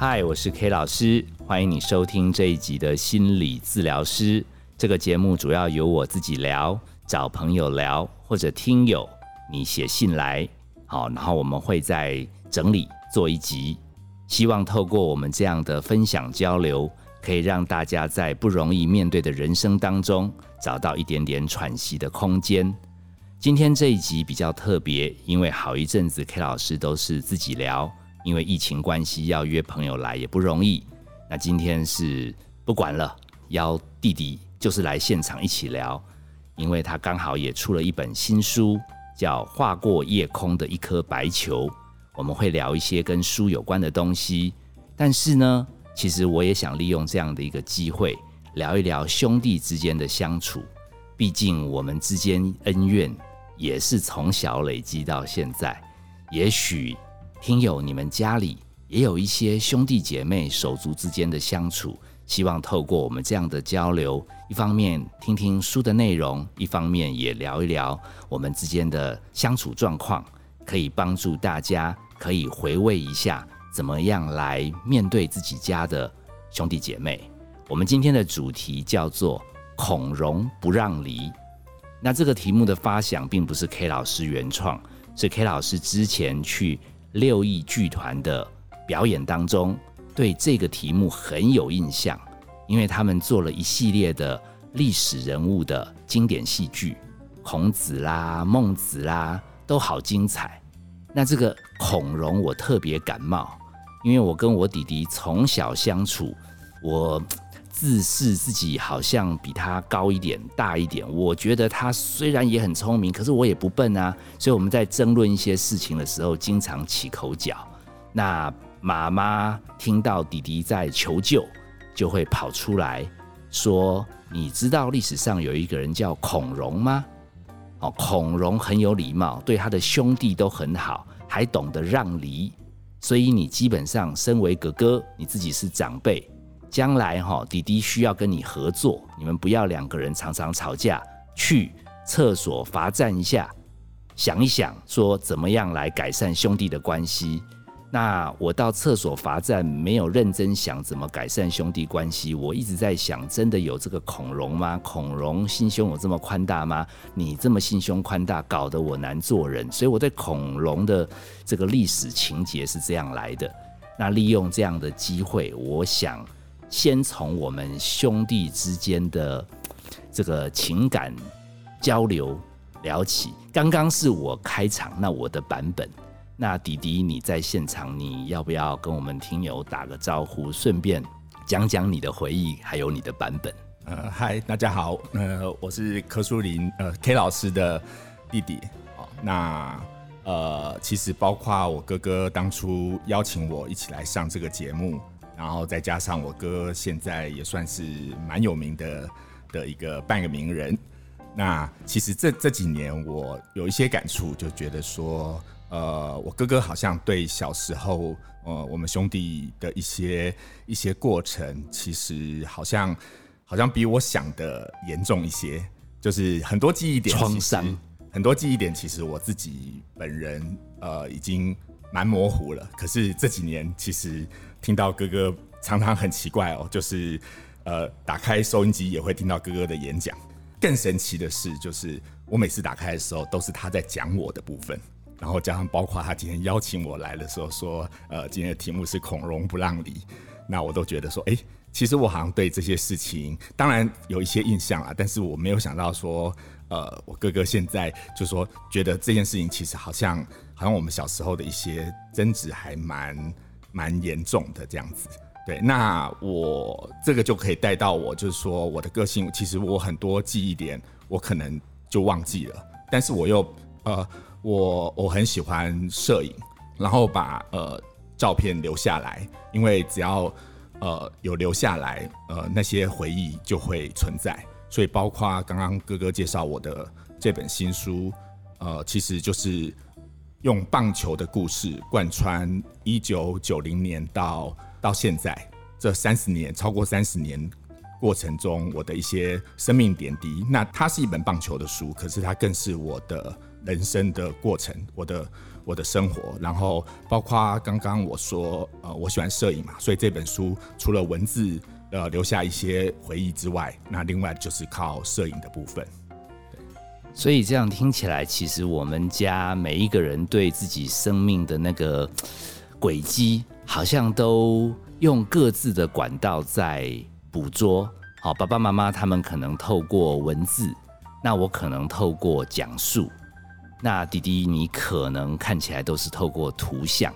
嗨，我是 K 老师，欢迎你收听这一集的心理治疗师。这个节目主要由我自己聊，找朋友聊，或者听友你写信来，好，然后我们会在整理做一集，希望透过我们这样的分享交流，可以让大家在不容易面对的人生当中，找到一点点喘息的空间。今天这一集比较特别，因为好一阵子 K 老师都是自己聊。因为疫情关系，要约朋友来也不容易。那今天是不管了，邀弟弟就是来现场一起聊，因为他刚好也出了一本新书，叫《划过夜空的一颗白球》。我们会聊一些跟书有关的东西，但是呢，其实我也想利用这样的一个机会，聊一聊兄弟之间的相处。毕竟我们之间恩怨也是从小累积到现在，也许。听友，你们家里也有一些兄弟姐妹手足之间的相处，希望透过我们这样的交流，一方面听听书的内容，一方面也聊一聊我们之间的相处状况，可以帮助大家可以回味一下怎么样来面对自己家的兄弟姐妹。我们今天的主题叫做“孔融不让梨”，那这个题目的发想并不是 K 老师原创，是 K 老师之前去。六艺剧团的表演当中，对这个题目很有印象，因为他们做了一系列的历史人物的经典戏剧，孔子啦、孟子啦，都好精彩。那这个孔融我特别感冒，因为我跟我弟弟从小相处，我。自视自己好像比他高一点、大一点。我觉得他虽然也很聪明，可是我也不笨啊。所以我们在争论一些事情的时候，经常起口角。那妈妈听到弟弟在求救，就会跑出来说：“你知道历史上有一个人叫孔融吗？哦，孔融很有礼貌，对他的兄弟都很好，还懂得让梨。所以你基本上身为哥哥，你自己是长辈。”将来哈，弟弟需要跟你合作，你们不要两个人常常吵架，去厕所罚站一下，想一想说怎么样来改善兄弟的关系。那我到厕所罚站，没有认真想怎么改善兄弟关系。我一直在想，真的有这个孔融吗？孔融心胸有这么宽大吗？你这么心胸宽大，搞得我难做人。所以我对孔融的这个历史情节是这样来的。那利用这样的机会，我想。先从我们兄弟之间的这个情感交流聊起。刚刚是我开场，那我的版本。那弟弟你在现场，你要不要跟我们听友打个招呼，顺便讲讲你的回忆，还有你的版本？呃，嗨，大家好，呃，我是柯树林，呃，K 老师的弟弟。哦，那呃，其实包括我哥哥当初邀请我一起来上这个节目。然后再加上我哥现在也算是蛮有名的的一个半个名人，那其实这这几年我有一些感触，就觉得说，呃，我哥哥好像对小时候，呃，我们兄弟的一些一些过程，其实好像好像比我想的严重一些，就是很多记忆点创伤，很多记忆点，其实我自己本人呃已经蛮模糊了，可是这几年其实。听到哥哥常常很奇怪哦，就是呃打开收音机也会听到哥哥的演讲。更神奇的是，就是我每次打开的时候都是他在讲我的部分，然后加上包括他今天邀请我来的时候说，呃今天的题目是孔融不让梨，那我都觉得说，哎，其实我好像对这些事情当然有一些印象啊，但是我没有想到说，呃我哥哥现在就说觉得这件事情其实好像好像我们小时候的一些争执还蛮。蛮严重的这样子，对，那我这个就可以带到我，就是说我的个性，其实我很多记忆点我可能就忘记了，但是我又呃，我我很喜欢摄影，然后把呃照片留下来，因为只要呃有留下来，呃那些回忆就会存在，所以包括刚刚哥哥介绍我的这本新书，呃，其实就是。用棒球的故事贯穿一九九零年到到现在这三十年，超过三十年过程中，我的一些生命点滴。那它是一本棒球的书，可是它更是我的人生的过程，我的我的生活，然后包括刚刚我说，呃，我喜欢摄影嘛，所以这本书除了文字呃留下一些回忆之外，那另外就是靠摄影的部分。所以这样听起来，其实我们家每一个人对自己生命的那个轨迹，好像都用各自的管道在捕捉。好，爸爸妈妈他们可能透过文字，那我可能透过讲述，那弟弟你可能看起来都是透过图像。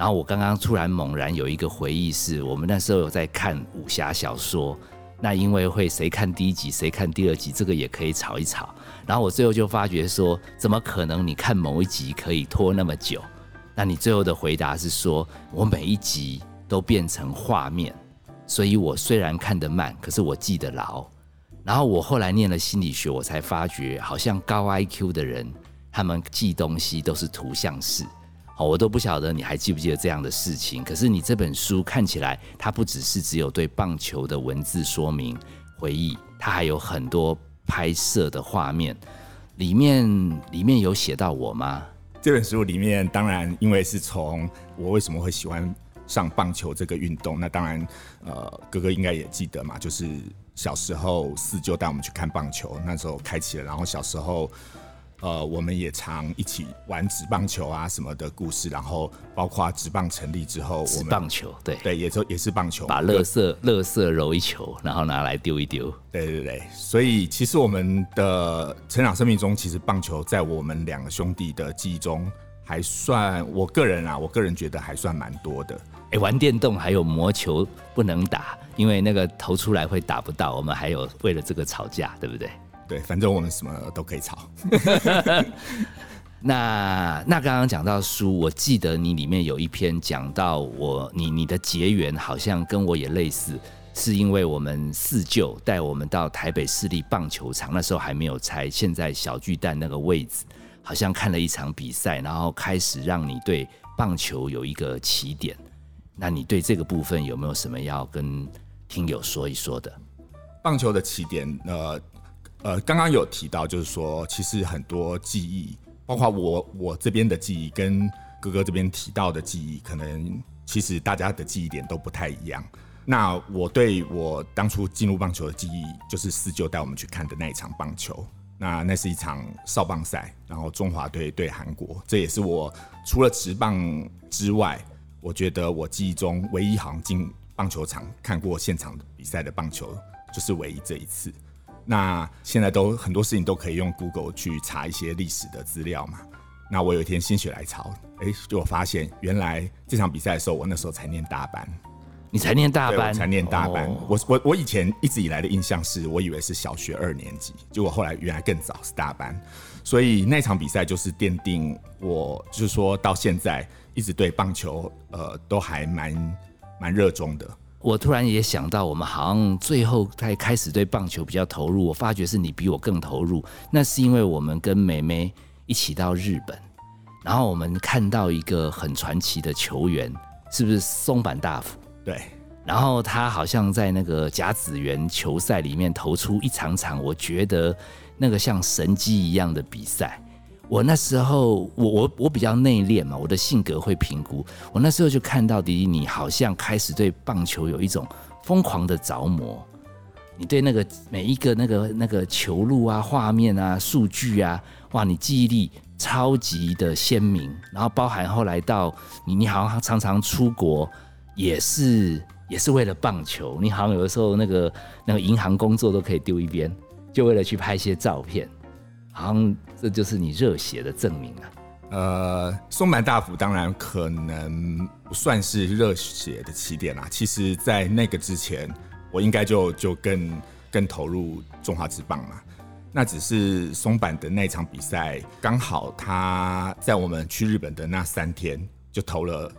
然后我刚刚突然猛然有一个回忆，是我们那时候有在看武侠小说。那因为会谁看第一集，谁看第二集，这个也可以吵一吵。然后我最后就发觉说，怎么可能你看某一集可以拖那么久？那你最后的回答是说，我每一集都变成画面，所以我虽然看得慢，可是我记得牢。然后我后来念了心理学，我才发觉，好像高 IQ 的人，他们记东西都是图像式。我都不晓得你还记不记得这样的事情。可是你这本书看起来，它不只是只有对棒球的文字说明回忆，它还有很多拍摄的画面。里面里面有写到我吗？这本书里面当然，因为是从我为什么会喜欢上棒球这个运动，那当然，呃，哥哥应该也记得嘛，就是小时候四舅带我们去看棒球，那时候开启了，然后小时候。呃，我们也常一起玩纸棒球啊什么的故事，然后包括纸棒成立之后，纸棒球对对，也就也是棒球，把乐色乐色揉一球，然后拿来丢一丢。对对对，所以其实我们的成长生命中，其实棒球在我们两个兄弟的记忆中还算，我个人啊，我个人觉得还算蛮多的。哎，玩电动还有魔球不能打，因为那个投出来会打不到，我们还有为了这个吵架，对不对？对，反正我们什么都可以吵。那那刚刚讲到书，我记得你里面有一篇讲到我，你你的结缘好像跟我也类似，是因为我们四舅带我们到台北市立棒球场，那时候还没有拆，现在小巨蛋那个位置，好像看了一场比赛，然后开始让你对棒球有一个起点。那你对这个部分有没有什么要跟听友说一说的？棒球的起点，呃。呃，刚刚有提到，就是说，其实很多记忆，包括我我这边的记忆，跟哥哥这边提到的记忆，可能其实大家的记忆点都不太一样。那我对我当初进入棒球的记忆，就是四舅带我们去看的那一场棒球。那那是一场少棒赛，然后中华队对韩国，这也是我除了持棒之外，我觉得我记忆中唯一好像进棒球场看过现场比赛的棒球，就是唯一这一次。那现在都很多事情都可以用 Google 去查一些历史的资料嘛。那我有一天心血来潮，哎，就我发现原来这场比赛的时候，我那时候才念大班。你才念大班？才念大班。我我我以前一直以来的印象是我以为是小学二年级，结果后来原来更早是大班。所以那场比赛就是奠定我，就是说到现在一直对棒球呃都还蛮蛮热衷的。我突然也想到，我们好像最后才开始对棒球比较投入。我发觉是你比我更投入，那是因为我们跟妹妹一起到日本，然后我们看到一个很传奇的球员，是不是松坂大辅？对。然后他好像在那个甲子园球赛里面投出一场场，我觉得那个像神机一样的比赛。我那时候，我我我比较内敛嘛，我的性格会评估。我那时候就看到迪迪，你好像开始对棒球有一种疯狂的着魔。你对那个每一个那个那个球路啊、画面啊、数据啊，哇，你记忆力超级的鲜明。然后包含后来到你，你好像常常出国，也是也是为了棒球。你好像有的时候那个那个银行工作都可以丢一边，就为了去拍一些照片。好像这就是你热血的证明啊！呃，松坂大辅当然可能不算是热血的起点啦。其实，在那个之前，我应该就就更更投入中华之棒嘛。那只是松坂的那场比赛，刚好他在我们去日本的那三天就投了。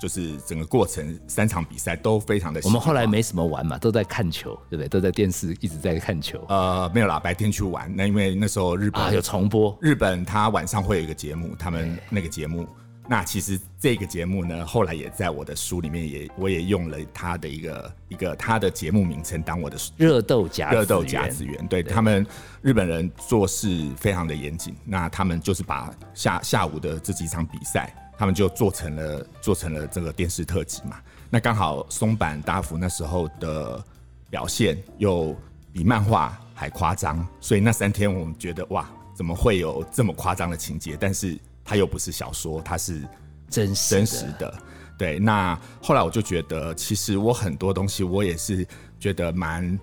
就是整个过程三场比赛都非常的。我们后来没什么玩嘛，都在看球，对不对？都在电视一直在看球。呃，没有啦，白天去玩。那因为那时候日本有重播，日本他晚上会有一个节目，他们那个节目，那其实这个节目呢，后来也在我的书里面也我也用了他的一个一个他的节目名称当我的热豆夹热豆夹子园。对他们日本人做事非常的严谨，那他们就是把下下午的这几场比赛，他们就做成了做成了这个电视特辑嘛。那刚好松坂大辅那时候的表现又比漫画还夸张，所以那三天我们觉得哇，怎么会有这么夸张的情节？但是它又不是小说，它是真实真实的。对，那后来我就觉得，其实我很多东西我也是觉得蛮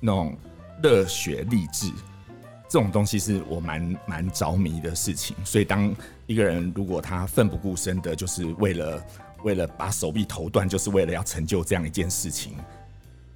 那种热血励志，这种东西是我蛮蛮着迷的事情。所以当一个人如果他奋不顾身的，就是为了为了把手臂头断，就是为了要成就这样一件事情，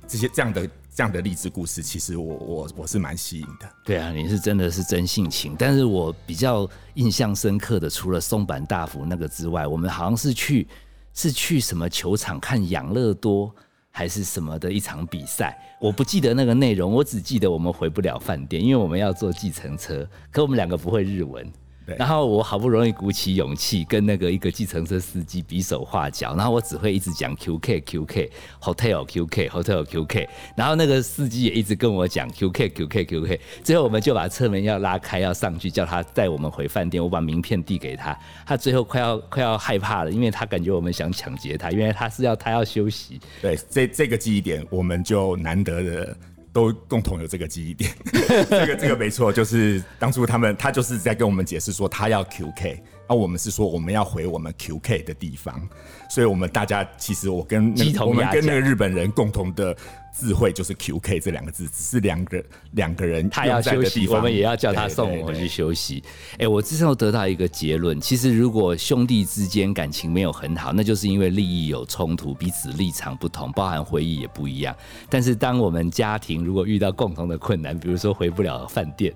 这些这样的。这样的励志故事，其实我我我是蛮吸引的。对啊，你是真的是真性情。但是我比较印象深刻的，除了松坂大辅那个之外，我们好像是去是去什么球场看养乐多还是什么的一场比赛，我不记得那个内容，我只记得我们回不了饭店，因为我们要坐计程车，可我们两个不会日文。然后我好不容易鼓起勇气跟那个一个计程车司机比手画脚，然后我只会一直讲 QK QK Hotel QK Hotel QK，然后那个司机也一直跟我讲 QK QK QK，最后我们就把车门要拉开要上去叫他带我们回饭店，我把名片递给他，他最后快要快要害怕了，因为他感觉我们想抢劫他，因为他是要他要休息。对，这这个记忆点我们就难得的。都共同有这个记忆点，这个这个没错，就是当初他们他就是在跟我们解释说他要 QK，而我们是说我们要回我们 QK 的地方，所以我们大家其实我跟我们跟那个日本人共同的。智慧就是 QK 这两个字，只是两个两个人他要休息，我们也要叫他送我们去休息。哎，我之后得到一个结论，其实如果兄弟之间感情没有很好，那就是因为利益有冲突，彼此立场不同，包含回忆也不一样。但是当我们家庭如果遇到共同的困难，比如说回不了饭店，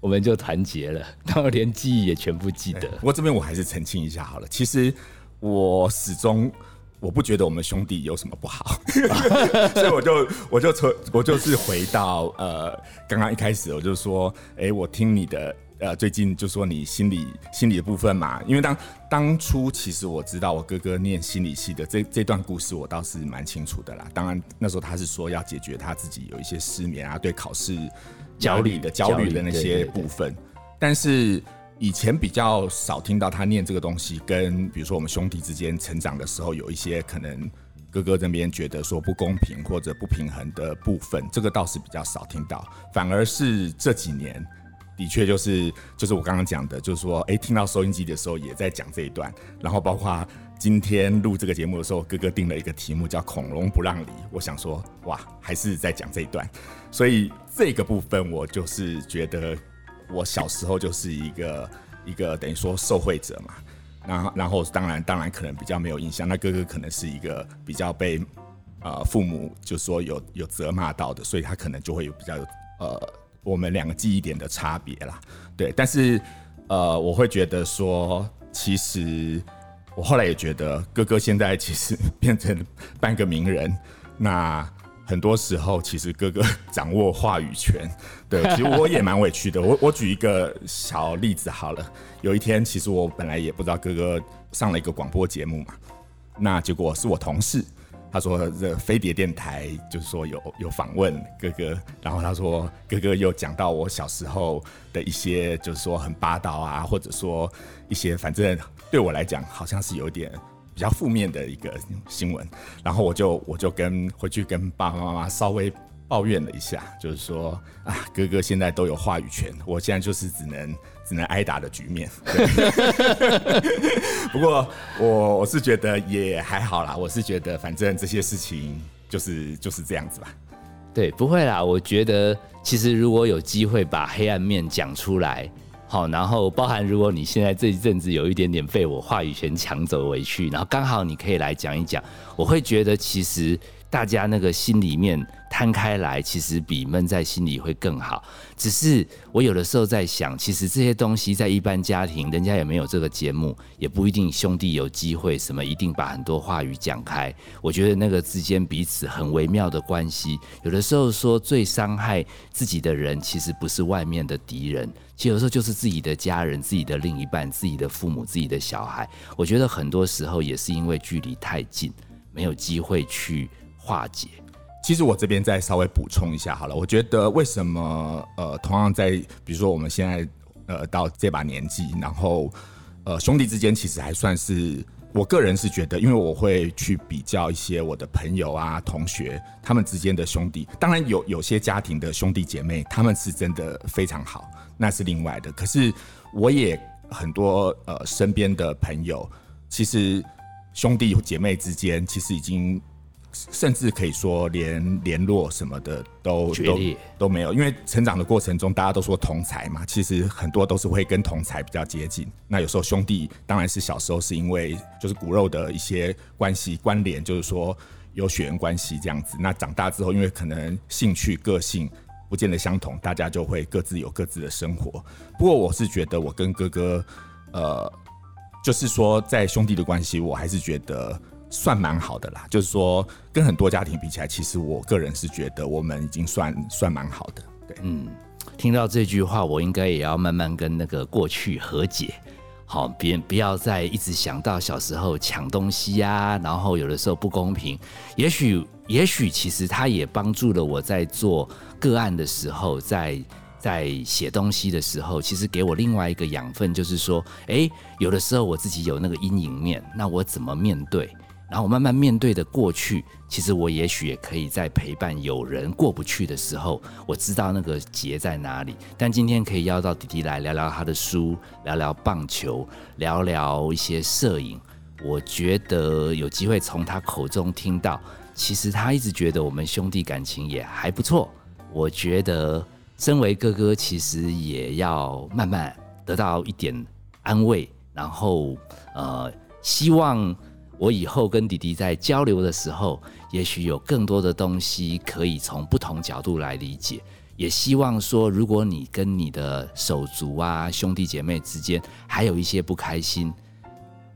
我们就团结了，然后连记忆也全部记得。不过这边我还是澄清一下好了，其实我始终。我不觉得我们兄弟有什么不好，所以我就我就从我就是回到呃刚刚一开始我就说，哎，我听你的呃最近就说你心理心理的部分嘛，因为当当初其实我知道我哥哥念心理系的这这段故事我倒是蛮清楚的啦。当然那时候他是说要解决他自己有一些失眠啊，对考试焦虑的焦虑的那些部分，但是。以前比较少听到他念这个东西，跟比如说我们兄弟之间成长的时候，有一些可能哥哥这边觉得说不公平或者不平衡的部分，这个倒是比较少听到。反而是这几年，的确就是就是我刚刚讲的，就是说，哎，听到收音机的时候也在讲这一段，然后包括今天录这个节目的时候，哥哥定了一个题目叫“恐龙不让梨”，我想说，哇，还是在讲这一段，所以这个部分我就是觉得。我小时候就是一个一个等于说受惠者嘛，然后然后当然当然可能比较没有印象，那哥哥可能是一个比较被呃父母就说有有责骂到的，所以他可能就会有比较呃我们两个记忆点的差别啦，对，但是呃我会觉得说，其实我后来也觉得哥哥现在其实变成半个名人，那。很多时候，其实哥哥掌握话语权。对，其实我也蛮委屈的。我我举一个小例子好了。有一天，其实我本来也不知道哥哥上了一个广播节目嘛。那结果是我同事，他说这飞碟电台就是说有有访问哥哥，然后他说哥哥又讲到我小时候的一些，就是说很霸道啊，或者说一些反正对我来讲好像是有点。比较负面的一个新闻，然后我就我就跟回去跟爸爸妈妈稍微抱怨了一下，就是说啊，哥哥现在都有话语权，我现在就是只能 只能挨打的局面。不过我我是觉得也还好啦，我是觉得反正这些事情就是就是这样子吧。对，不会啦，我觉得其实如果有机会把黑暗面讲出来。好，然后包含如果你现在这一阵子有一点点被我话语权抢走回去，然后刚好你可以来讲一讲，我会觉得其实。大家那个心里面摊开来，其实比闷在心里会更好。只是我有的时候在想，其实这些东西在一般家庭，人家也没有这个节目，也不一定兄弟有机会什么一定把很多话语讲开。我觉得那个之间彼此很微妙的关系，有的时候说最伤害自己的人，其实不是外面的敌人，其实有时候就是自己的家人、自己的另一半、自己的父母、自己的小孩。我觉得很多时候也是因为距离太近，没有机会去。化解。其实我这边再稍微补充一下好了，我觉得为什么呃，同样在比如说我们现在呃到这把年纪，然后呃兄弟之间其实还算是，我个人是觉得，因为我会去比较一些我的朋友啊、同学他们之间的兄弟，当然有有些家庭的兄弟姐妹他们是真的非常好，那是另外的。可是我也很多呃身边的朋友，其实兄弟姐妹之间其实已经。甚至可以说连联络什么的都都都没有，因为成长的过程中，大家都说同才嘛，其实很多都是会跟同才比较接近。那有时候兄弟当然是小时候是因为就是骨肉的一些关系关联，就是说有血缘关系这样子。那长大之后，因为可能兴趣个性不见得相同，大家就会各自有各自的生活。不过我是觉得我跟哥哥，呃，就是说在兄弟的关系，我还是觉得。算蛮好的啦，就是说跟很多家庭比起来，其实我个人是觉得我们已经算算蛮好的。对，嗯，听到这句话，我应该也要慢慢跟那个过去和解，好，别不要再一直想到小时候抢东西呀，然后有的时候不公平。也许，也许其实他也帮助了我在做个案的时候，在在写东西的时候，其实给我另外一个养分，就是说，哎，有的时候我自己有那个阴影面，那我怎么面对？然后我慢慢面对的过去，其实我也许也可以在陪伴有人过不去的时候，我知道那个结在哪里。但今天可以邀到弟弟来聊聊他的书，聊聊棒球，聊聊一些摄影。我觉得有机会从他口中听到，其实他一直觉得我们兄弟感情也还不错。我觉得身为哥哥，其实也要慢慢得到一点安慰，然后呃，希望。我以后跟弟弟在交流的时候，也许有更多的东西可以从不同角度来理解。也希望说，如果你跟你的手足啊、兄弟姐妹之间还有一些不开心，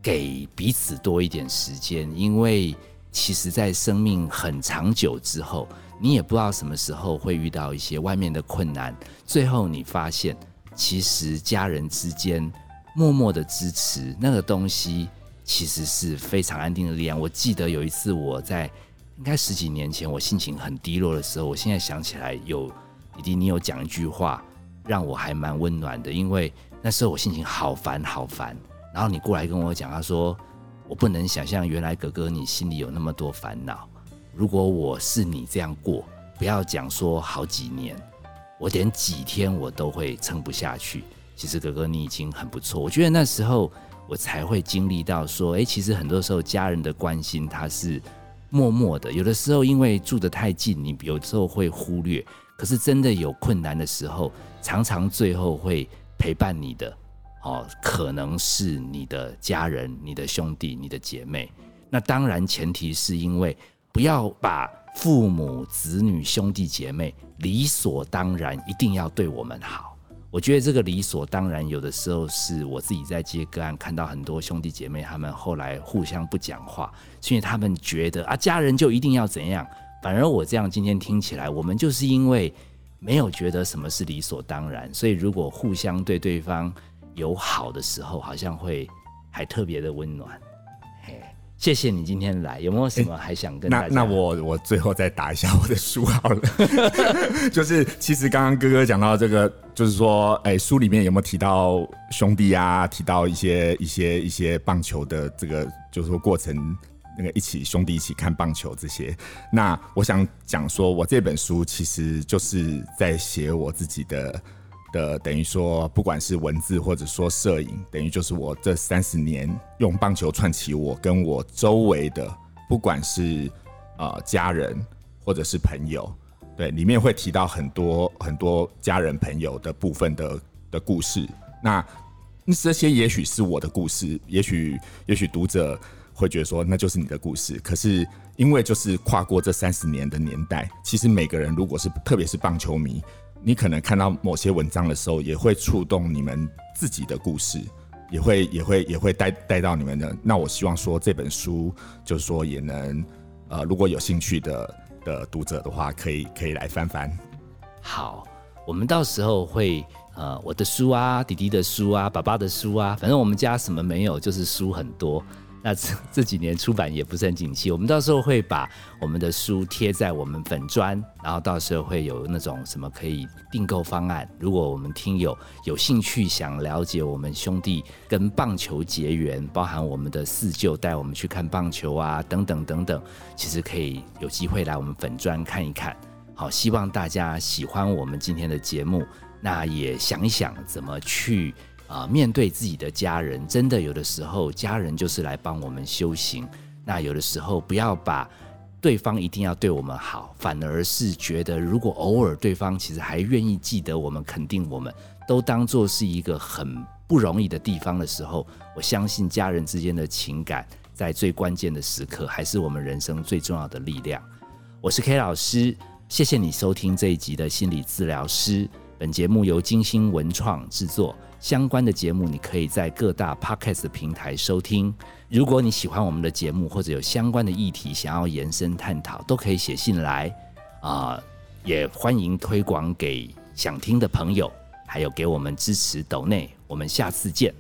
给彼此多一点时间，因为其实，在生命很长久之后，你也不知道什么时候会遇到一些外面的困难。最后，你发现，其实家人之间默默的支持那个东西。其实是非常安定的力量。我记得有一次我在应该十几年前，我心情很低落的时候，我现在想起来，有弟弟你有讲一句话，让我还蛮温暖的。因为那时候我心情好烦好烦，然后你过来跟我讲，他说我不能想象原来哥哥你心里有那么多烦恼。如果我是你这样过，不要讲说好几年，我连几天我都会撑不下去。其实哥哥你已经很不错，我觉得那时候。我才会经历到说，哎，其实很多时候家人的关心他是默默的，有的时候因为住得太近，你有时候会忽略。可是真的有困难的时候，常常最后会陪伴你的，哦，可能是你的家人、你的兄弟、你的姐妹。那当然前提是因为不要把父母、子女、兄弟姐妹理所当然一定要对我们好。我觉得这个理所当然，有的时候是我自己在接个案，看到很多兄弟姐妹他们后来互相不讲话，是因为他们觉得啊，家人就一定要怎样。反而我这样今天听起来，我们就是因为没有觉得什么是理所当然，所以如果互相对对方有好的时候，好像会还特别的温暖。嘿谢谢你今天来，有没有什么还想跟大家？那那我我最后再打一下我的书好了，就是其实刚刚哥哥讲到这个，就是说，哎，书里面有没有提到兄弟啊？提到一些一些一些棒球的这个，就是说过程，那个一起兄弟一起看棒球这些。那我想讲说，我这本书其实就是在写我自己的。的等于说，不管是文字或者说摄影，等于就是我这三十年用棒球串起我跟我周围的，不管是呃家人或者是朋友，对，里面会提到很多很多家人朋友的部分的的故事。那这些也许是我的故事，也许也许读者。会觉得说那就是你的故事。可是因为就是跨过这三十年的年代，其实每个人如果是特别是棒球迷，你可能看到某些文章的时候，也会触动你们自己的故事，也会也会也会带带到你们的。那我希望说这本书就是说也能呃，如果有兴趣的的读者的话，可以可以来翻翻。好，我们到时候会呃，我的书啊，弟弟的书啊，爸爸的书啊，反正我们家什么没有，就是书很多。那这这几年出版也不是很景气，我们到时候会把我们的书贴在我们粉砖，然后到时候会有那种什么可以订购方案。如果我们听友有兴趣想了解我们兄弟跟棒球结缘，包含我们的四舅带我们去看棒球啊，等等等等，其实可以有机会来我们粉砖看一看。好，希望大家喜欢我们今天的节目，那也想一想怎么去。啊，面对自己的家人，真的有的时候，家人就是来帮我们修行。那有的时候，不要把对方一定要对我们好，反而是觉得，如果偶尔对方其实还愿意记得我们、肯定我们，都当做是一个很不容易的地方的时候，我相信家人之间的情感，在最关键的时刻，还是我们人生最重要的力量。我是 K 老师，谢谢你收听这一集的心理治疗师。本节目由金星文创制作。相关的节目，你可以在各大 podcast 平台收听。如果你喜欢我们的节目，或者有相关的议题想要延伸探讨，都可以写信来啊，也欢迎推广给想听的朋友，还有给我们支持抖内。我们下次见。